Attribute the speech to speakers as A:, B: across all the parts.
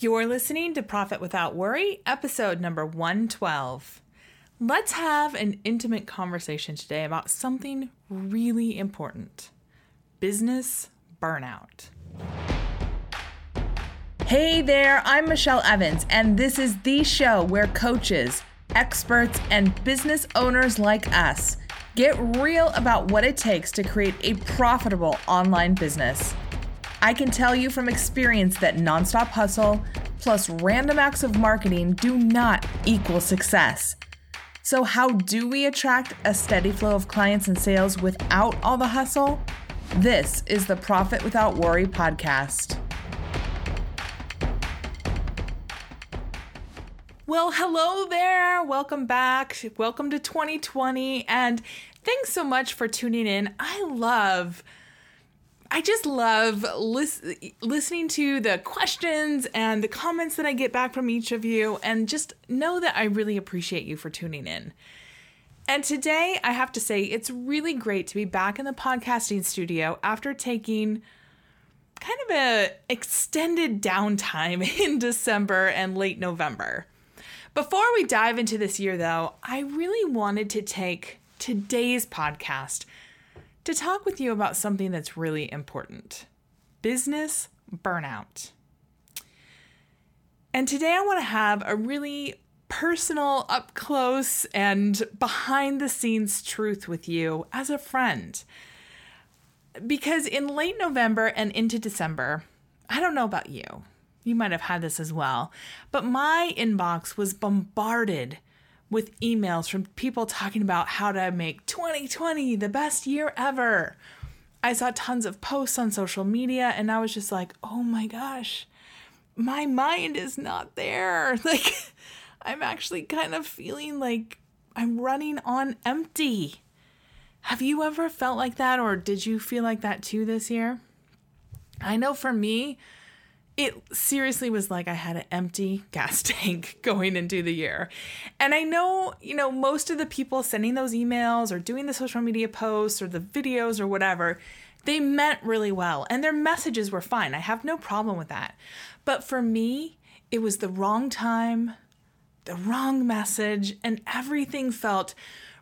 A: You're listening to Profit Without Worry, episode number 112. Let's have an intimate conversation today about something really important business burnout. Hey there, I'm Michelle Evans, and this is the show where coaches, experts, and business owners like us get real about what it takes to create a profitable online business. I can tell you from experience that nonstop hustle plus random acts of marketing do not equal success. So, how do we attract a steady flow of clients and sales without all the hustle? This is the Profit Without Worry podcast. Well, hello there. Welcome back. Welcome to 2020. And thanks so much for tuning in. I love I just love lis- listening to the questions and the comments that I get back from each of you, and just know that I really appreciate you for tuning in. And today, I have to say, it's really great to be back in the podcasting studio after taking kind of a extended downtime in December and late November. Before we dive into this year, though, I really wanted to take today's podcast to talk with you about something that's really important business burnout. And today I want to have a really personal, up close, and behind the scenes truth with you as a friend. Because in late November and into December, I don't know about you, you might have had this as well, but my inbox was bombarded with emails from people talking about how to make 2020 the best year ever. I saw tons of posts on social media and I was just like, oh my gosh, my mind is not there. Like, I'm actually kind of feeling like I'm running on empty. Have you ever felt like that or did you feel like that too this year? I know for me, it seriously was like I had an empty gas tank going into the year. And I know, you know, most of the people sending those emails or doing the social media posts or the videos or whatever, they meant really well and their messages were fine. I have no problem with that. But for me, it was the wrong time, the wrong message, and everything felt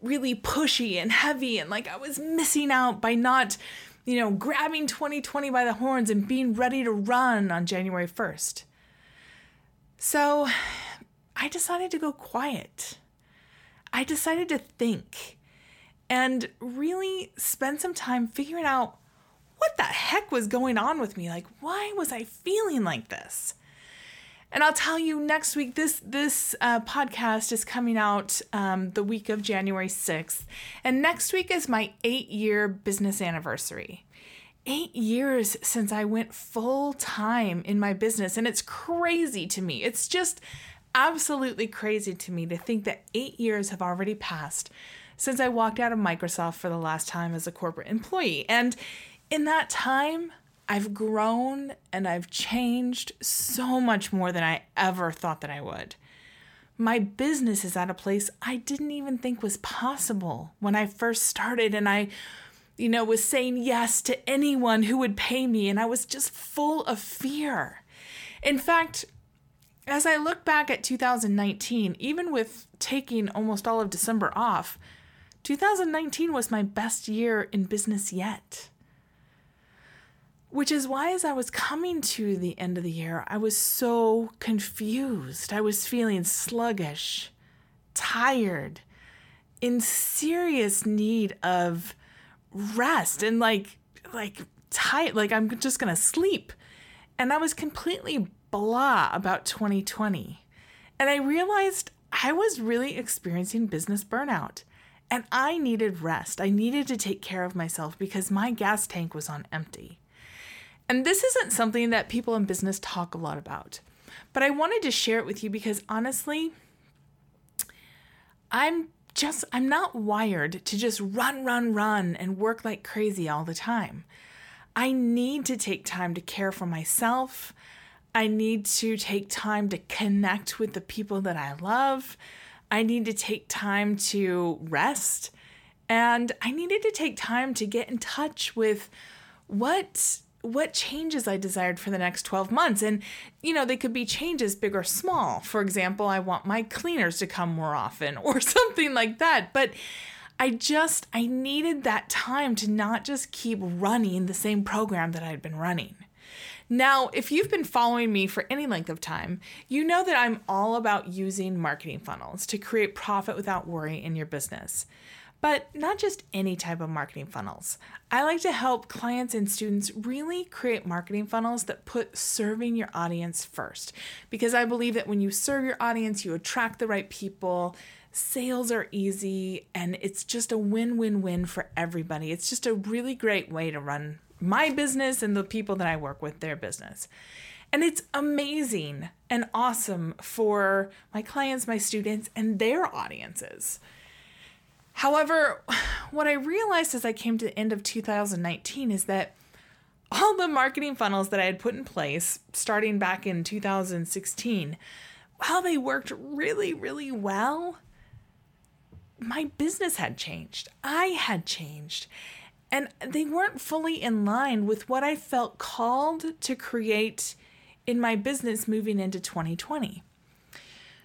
A: really pushy and heavy and like I was missing out by not you know, grabbing 2020 by the horns and being ready to run on January 1st. So I decided to go quiet. I decided to think and really spend some time figuring out what the heck was going on with me. Like, why was I feeling like this? And I'll tell you next week. This this uh, podcast is coming out um, the week of January sixth, and next week is my eight year business anniversary. Eight years since I went full time in my business, and it's crazy to me. It's just absolutely crazy to me to think that eight years have already passed since I walked out of Microsoft for the last time as a corporate employee. And in that time, I've grown and I've changed so much more than I ever thought that I would. My business is at a place I didn't even think was possible when I first started and I you know was saying yes to anyone who would pay me and I was just full of fear. In fact, as I look back at 2019, even with taking almost all of December off, 2019 was my best year in business yet. Which is why, as I was coming to the end of the year, I was so confused. I was feeling sluggish, tired, in serious need of rest and like, like, tight, like I'm just gonna sleep. And I was completely blah about 2020. And I realized I was really experiencing business burnout. And I needed rest. I needed to take care of myself because my gas tank was on empty. And this isn't something that people in business talk a lot about, but I wanted to share it with you because honestly, I'm just, I'm not wired to just run, run, run and work like crazy all the time. I need to take time to care for myself. I need to take time to connect with the people that I love. I need to take time to rest. And I needed to take time to get in touch with what what changes I desired for the next 12 months. And, you know, they could be changes big or small. For example, I want my cleaners to come more often or something like that. But I just, I needed that time to not just keep running the same program that I'd been running. Now, if you've been following me for any length of time, you know that I'm all about using marketing funnels to create profit without worry in your business. But not just any type of marketing funnels. I like to help clients and students really create marketing funnels that put serving your audience first. Because I believe that when you serve your audience, you attract the right people, sales are easy, and it's just a win win win for everybody. It's just a really great way to run my business and the people that I work with, their business. And it's amazing and awesome for my clients, my students, and their audiences. However, what I realized as I came to the end of 2019 is that all the marketing funnels that I had put in place starting back in 2016, while they worked really, really well, my business had changed. I had changed. And they weren't fully in line with what I felt called to create in my business moving into 2020.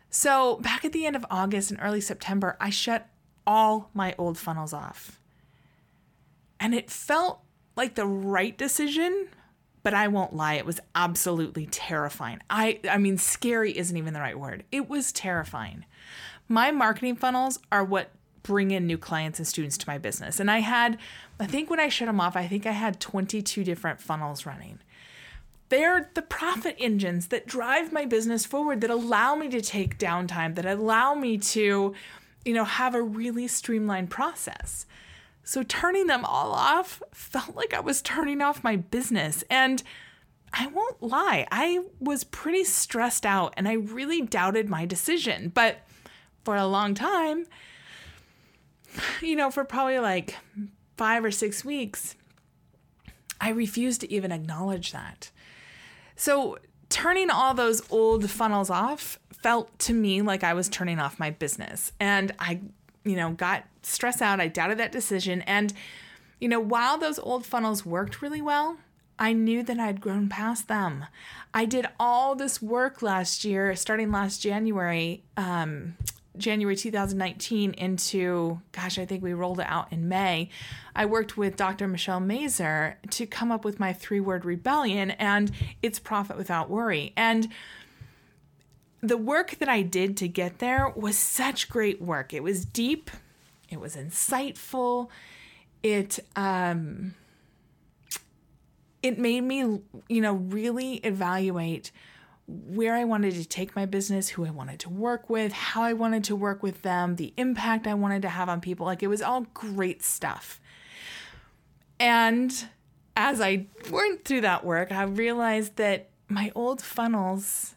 A: So, back at the end of August and early September, I shut all my old funnels off. And it felt like the right decision, but I won't lie, it was absolutely terrifying. I I mean scary isn't even the right word. It was terrifying. My marketing funnels are what bring in new clients and students to my business. And I had I think when I shut them off, I think I had 22 different funnels running. They're the profit engines that drive my business forward, that allow me to take downtime, that allow me to you know, have a really streamlined process. So turning them all off felt like I was turning off my business. And I won't lie, I was pretty stressed out and I really doubted my decision. But for a long time, you know, for probably like five or six weeks, I refused to even acknowledge that. So turning all those old funnels off felt to me like I was turning off my business. And I, you know, got stressed out. I doubted that decision. And, you know, while those old funnels worked really well, I knew that I'd grown past them. I did all this work last year, starting last January, um, January 2019 into, gosh, I think we rolled it out in May. I worked with Dr. Michelle Mazur to come up with my three word rebellion and it's profit without worry. And the work that I did to get there was such great work. It was deep, it was insightful, it um it made me, you know, really evaluate where I wanted to take my business, who I wanted to work with, how I wanted to work with them, the impact I wanted to have on people. Like it was all great stuff. And as I went through that work, I realized that my old funnels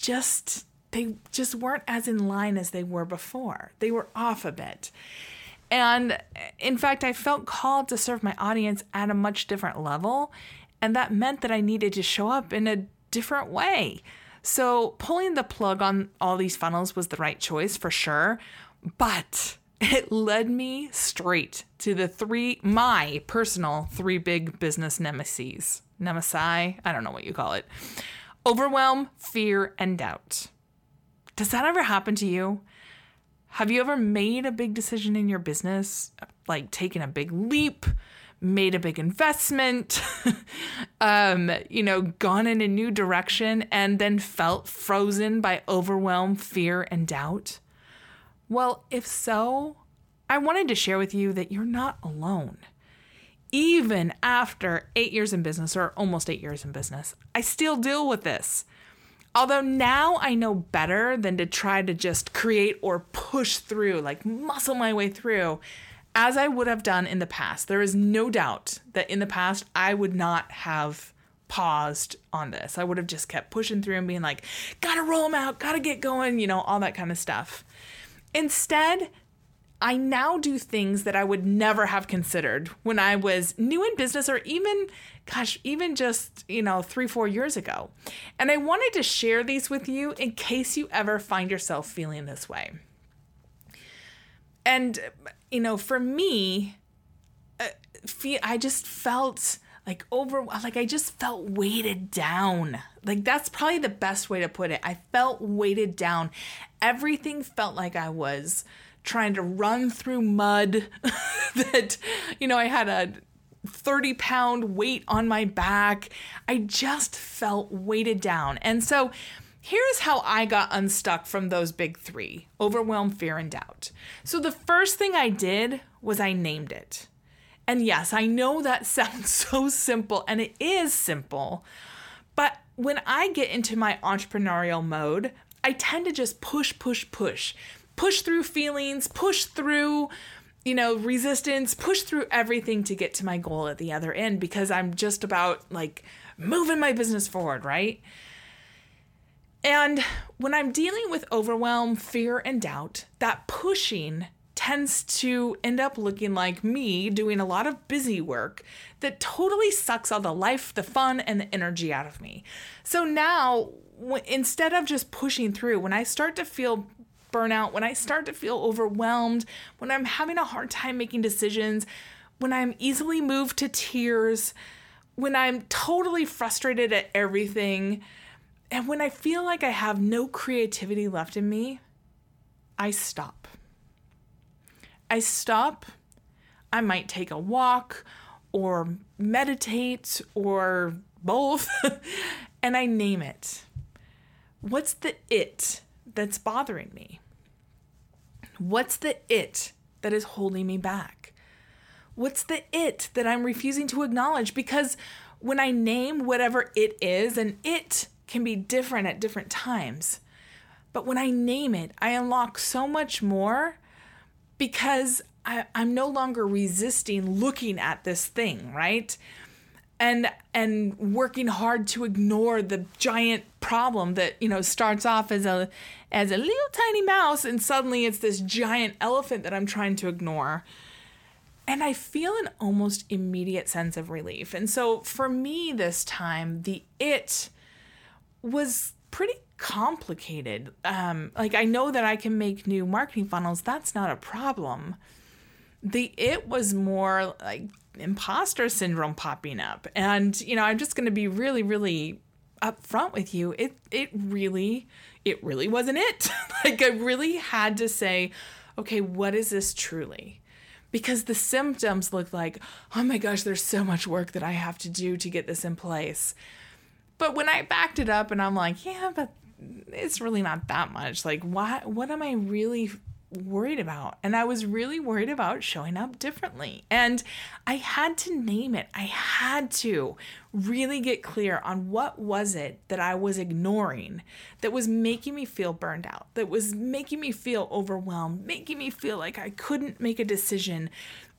A: just they just weren't as in line as they were before. They were off a bit. And in fact, I felt called to serve my audience at a much different level. And that meant that I needed to show up in a different way. So pulling the plug on all these funnels was the right choice for sure. But it led me straight to the three, my personal three big business nemesis. Nemesi, I don't know what you call it overwhelm, fear, and doubt. Does that ever happen to you? Have you ever made a big decision in your business, like taken a big leap, made a big investment, um, you know, gone in a new direction, and then felt frozen by overwhelm, fear, and doubt? Well, if so, I wanted to share with you that you're not alone even after eight years in business or almost eight years in business, I still deal with this. Although now I know better than to try to just create or push through, like muscle my way through, as I would have done in the past. There is no doubt that in the past I would not have paused on this. I would have just kept pushing through and being like, gotta roll them out, gotta get going, you know, all that kind of stuff. Instead, I now do things that I would never have considered when I was new in business or even, gosh, even just, you know, three, four years ago. And I wanted to share these with you in case you ever find yourself feeling this way. And, you know, for me, uh, I just felt like over like I just felt weighted down. Like that's probably the best way to put it. I felt weighted down. Everything felt like I was trying to run through mud that you know I had a 30 pound weight on my back. I just felt weighted down. And so here's how I got unstuck from those big three overwhelm, fear, and doubt. So the first thing I did was I named it. And yes, I know that sounds so simple, and it is simple. But when I get into my entrepreneurial mode, I tend to just push, push, push, push through feelings, push through, you know, resistance, push through everything to get to my goal at the other end because I'm just about like moving my business forward, right? And when I'm dealing with overwhelm, fear, and doubt, that pushing tends to end up looking like me doing a lot of busy work that totally sucks all the life, the fun, and the energy out of me. So now, instead of just pushing through, when I start to feel burnout, when I start to feel overwhelmed, when I'm having a hard time making decisions, when I'm easily moved to tears, when I'm totally frustrated at everything, and when I feel like I have no creativity left in me, I stop. I stop. I might take a walk or meditate or both, and I name it. What's the it that's bothering me? What's the it that is holding me back? What's the it that I'm refusing to acknowledge? Because when I name whatever it is, and it can be different at different times, but when I name it, I unlock so much more because I, am no longer resisting looking at this thing, right? And and working hard to ignore the giant problem that you know starts off as a as a little tiny mouse and suddenly it's this giant elephant that I'm trying to ignore. And I feel an almost immediate sense of relief. And so for me this time, the it was pretty complicated. Um, like I know that I can make new marketing funnels. That's not a problem. The it was more like imposter syndrome popping up. And, you know, I'm just gonna be really, really upfront with you. It it really, it really wasn't it. like I really had to say, okay, what is this truly? Because the symptoms look like, oh my gosh, there's so much work that I have to do to get this in place. But when I backed it up and I'm like, yeah, but it's really not that much. Like, what what am I really worried about? And I was really worried about showing up differently. And I had to name it. I had to really get clear on what was it that I was ignoring that was making me feel burned out, that was making me feel overwhelmed, making me feel like I couldn't make a decision,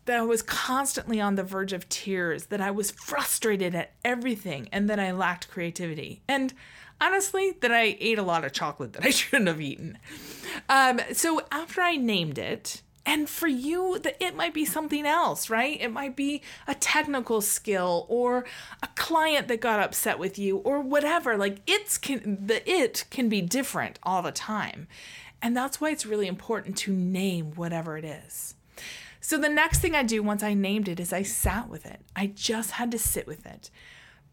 A: that I was constantly on the verge of tears, that I was frustrated at everything, and that I lacked creativity. And honestly, that I ate a lot of chocolate that I shouldn't have eaten. Um, so after I named it, and for you, the, it might be something else, right? It might be a technical skill or a client that got upset with you or whatever. Like it's can the it can be different all the time. And that's why it's really important to name whatever it is. So the next thing I do once I named it is I sat with it. I just had to sit with it.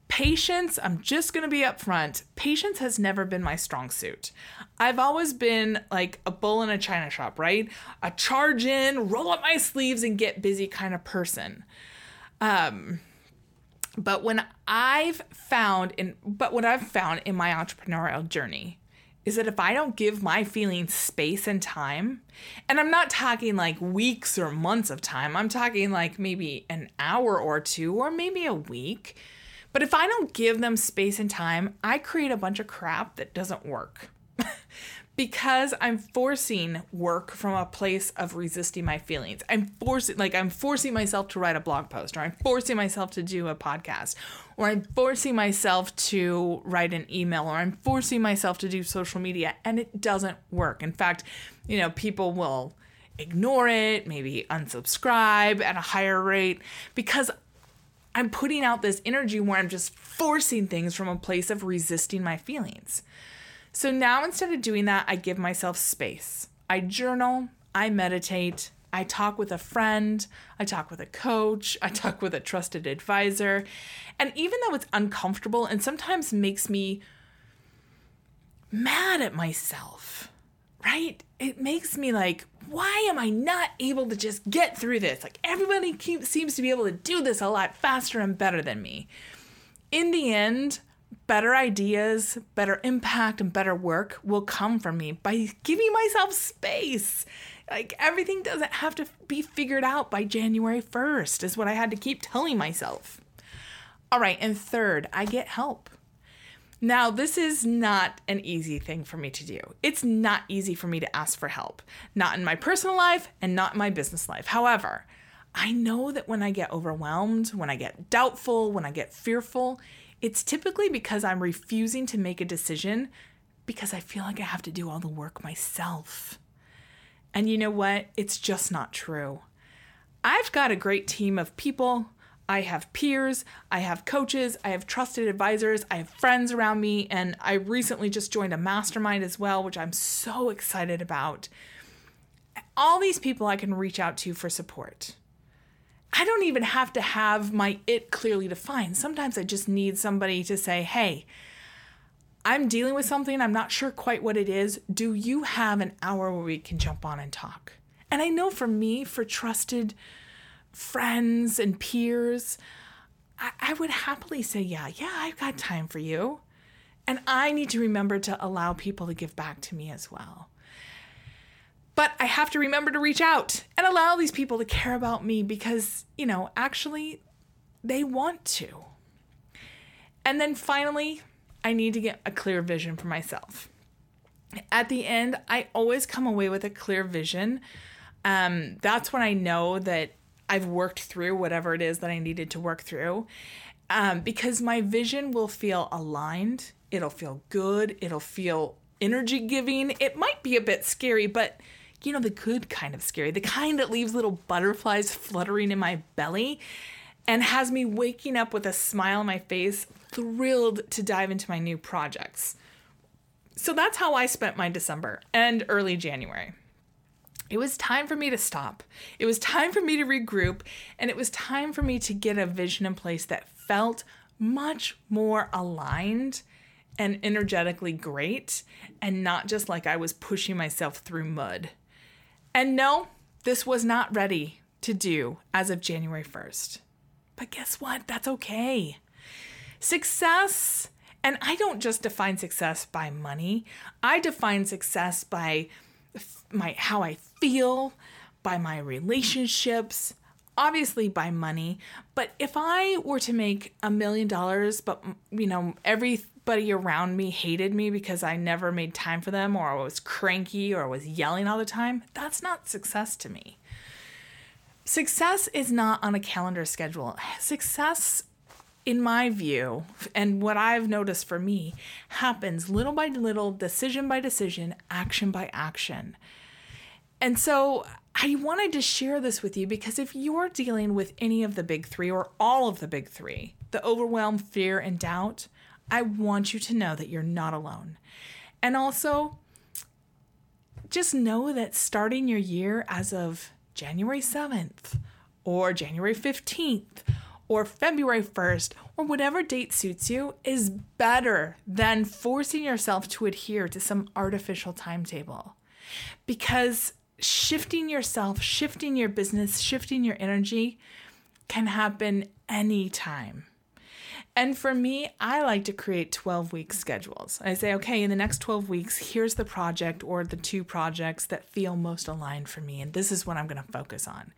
A: Patience, I'm just going to be upfront. Patience has never been my strong suit. I've always been like a bull in a china shop, right? A charge in, roll up my sleeves and get busy kind of person. Um but when I've found in but what I've found in my entrepreneurial journey is that if I don't give my feelings space and time, and I'm not talking like weeks or months of time, I'm talking like maybe an hour or two or maybe a week. But if I don't give them space and time, I create a bunch of crap that doesn't work. because I'm forcing work from a place of resisting my feelings. I'm forcing like I'm forcing myself to write a blog post or I'm forcing myself to do a podcast or I'm forcing myself to write an email or I'm forcing myself to do social media and it doesn't work. In fact, you know, people will ignore it, maybe unsubscribe at a higher rate because I'm putting out this energy where I'm just forcing things from a place of resisting my feelings. So now instead of doing that, I give myself space. I journal, I meditate, I talk with a friend, I talk with a coach, I talk with a trusted advisor. And even though it's uncomfortable and sometimes makes me mad at myself, right? It makes me like, why am I not able to just get through this? Like everybody keep, seems to be able to do this a lot faster and better than me. In the end, better ideas, better impact, and better work will come from me by giving myself space. Like everything doesn't have to be figured out by January 1st, is what I had to keep telling myself. All right, and third, I get help. Now, this is not an easy thing for me to do. It's not easy for me to ask for help, not in my personal life and not in my business life. However, I know that when I get overwhelmed, when I get doubtful, when I get fearful, it's typically because I'm refusing to make a decision because I feel like I have to do all the work myself. And you know what? It's just not true. I've got a great team of people I have peers, I have coaches, I have trusted advisors, I have friends around me, and I recently just joined a mastermind as well, which I'm so excited about. All these people I can reach out to for support. I don't even have to have my it clearly defined. Sometimes I just need somebody to say, hey, I'm dealing with something, I'm not sure quite what it is. Do you have an hour where we can jump on and talk? And I know for me, for trusted friends and peers, I, I would happily say, Yeah, yeah, I've got time for you. And I need to remember to allow people to give back to me as well. But I have to remember to reach out and allow these people to care about me because, you know, actually they want to. And then finally, I need to get a clear vision for myself. At the end, I always come away with a clear vision. Um, that's when I know that I've worked through whatever it is that I needed to work through. Um, because my vision will feel aligned, it'll feel good, it'll feel energy giving. It might be a bit scary, but you know, the good kind of scary, the kind that leaves little butterflies fluttering in my belly and has me waking up with a smile on my face, thrilled to dive into my new projects. So that's how I spent my December and early January. It was time for me to stop. It was time for me to regroup, and it was time for me to get a vision in place that felt much more aligned and energetically great, and not just like I was pushing myself through mud. And no, this was not ready to do as of January 1st. But guess what? That's okay. Success, and I don't just define success by money, I define success by my how I feel, by my relationships, obviously by money. But if I were to make a million dollars, but you know, everybody around me hated me because I never made time for them or I was cranky or I was yelling all the time, that's not success to me. Success is not on a calendar schedule. Success in my view, and what I've noticed for me, happens little by little, decision by decision, action by action. And so I wanted to share this with you because if you're dealing with any of the big three or all of the big three, the overwhelm, fear, and doubt, I want you to know that you're not alone. And also, just know that starting your year as of January 7th or January 15th or February 1st or whatever date suits you is better than forcing yourself to adhere to some artificial timetable. Because shifting yourself, shifting your business, shifting your energy can happen anytime. And for me, I like to create 12 week schedules. I say, okay, in the next 12 weeks, here's the project or the two projects that feel most aligned for me. And this is what I'm going to focus on.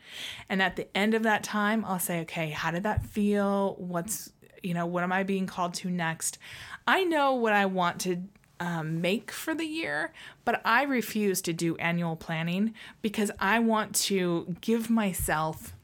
A: And at the end of that time, I'll say, okay, how did that feel? What's, you know, what am I being called to next? I know what I want to um, make for the year, but I refuse to do annual planning because I want to give myself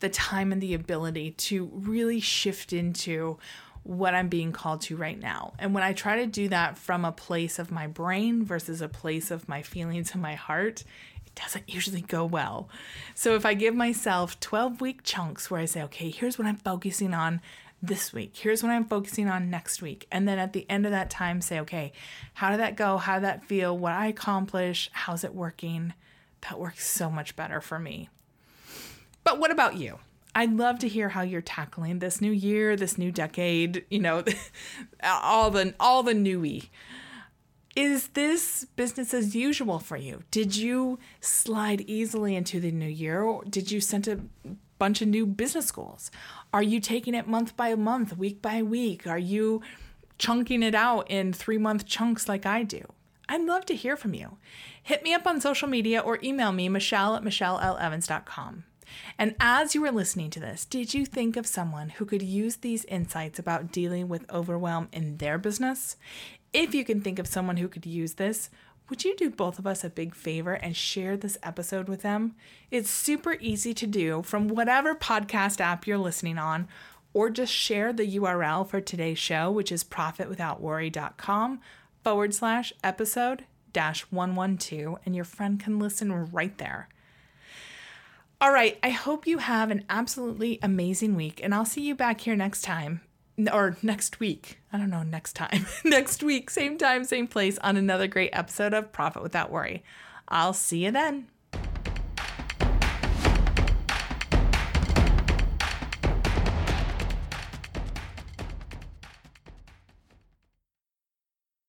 A: the time and the ability to really shift into what I'm being called to right now. And when I try to do that from a place of my brain versus a place of my feelings and my heart, it doesn't usually go well. So if I give myself 12 week chunks where I say, okay, here's what I'm focusing on this week, here's what I'm focusing on next week. And then at the end of that time, say, okay, how did that go? How did that feel? What I accomplish? How's it working? That works so much better for me. But what about you? I'd love to hear how you're tackling this new year, this new decade, you know, all the all the newy. Is this business as usual for you? Did you slide easily into the new year or did you set a bunch of new business goals? Are you taking it month by month, week by week? Are you chunking it out in 3-month chunks like I do? I'd love to hear from you. Hit me up on social media or email me, Michelle at michellelevans.com. And as you were listening to this, did you think of someone who could use these insights about dealing with overwhelm in their business? If you can think of someone who could use this, would you do both of us a big favor and share this episode with them? It's super easy to do from whatever podcast app you're listening on, or just share the URL for today's show, which is profitwithoutworry.com forward slash episode dash 112, and your friend can listen right there. All right, I hope you have an absolutely amazing week, and I'll see you back here next time or next week. I don't know, next time. next week, same time, same place on another great episode of Profit Without Worry. I'll see you then.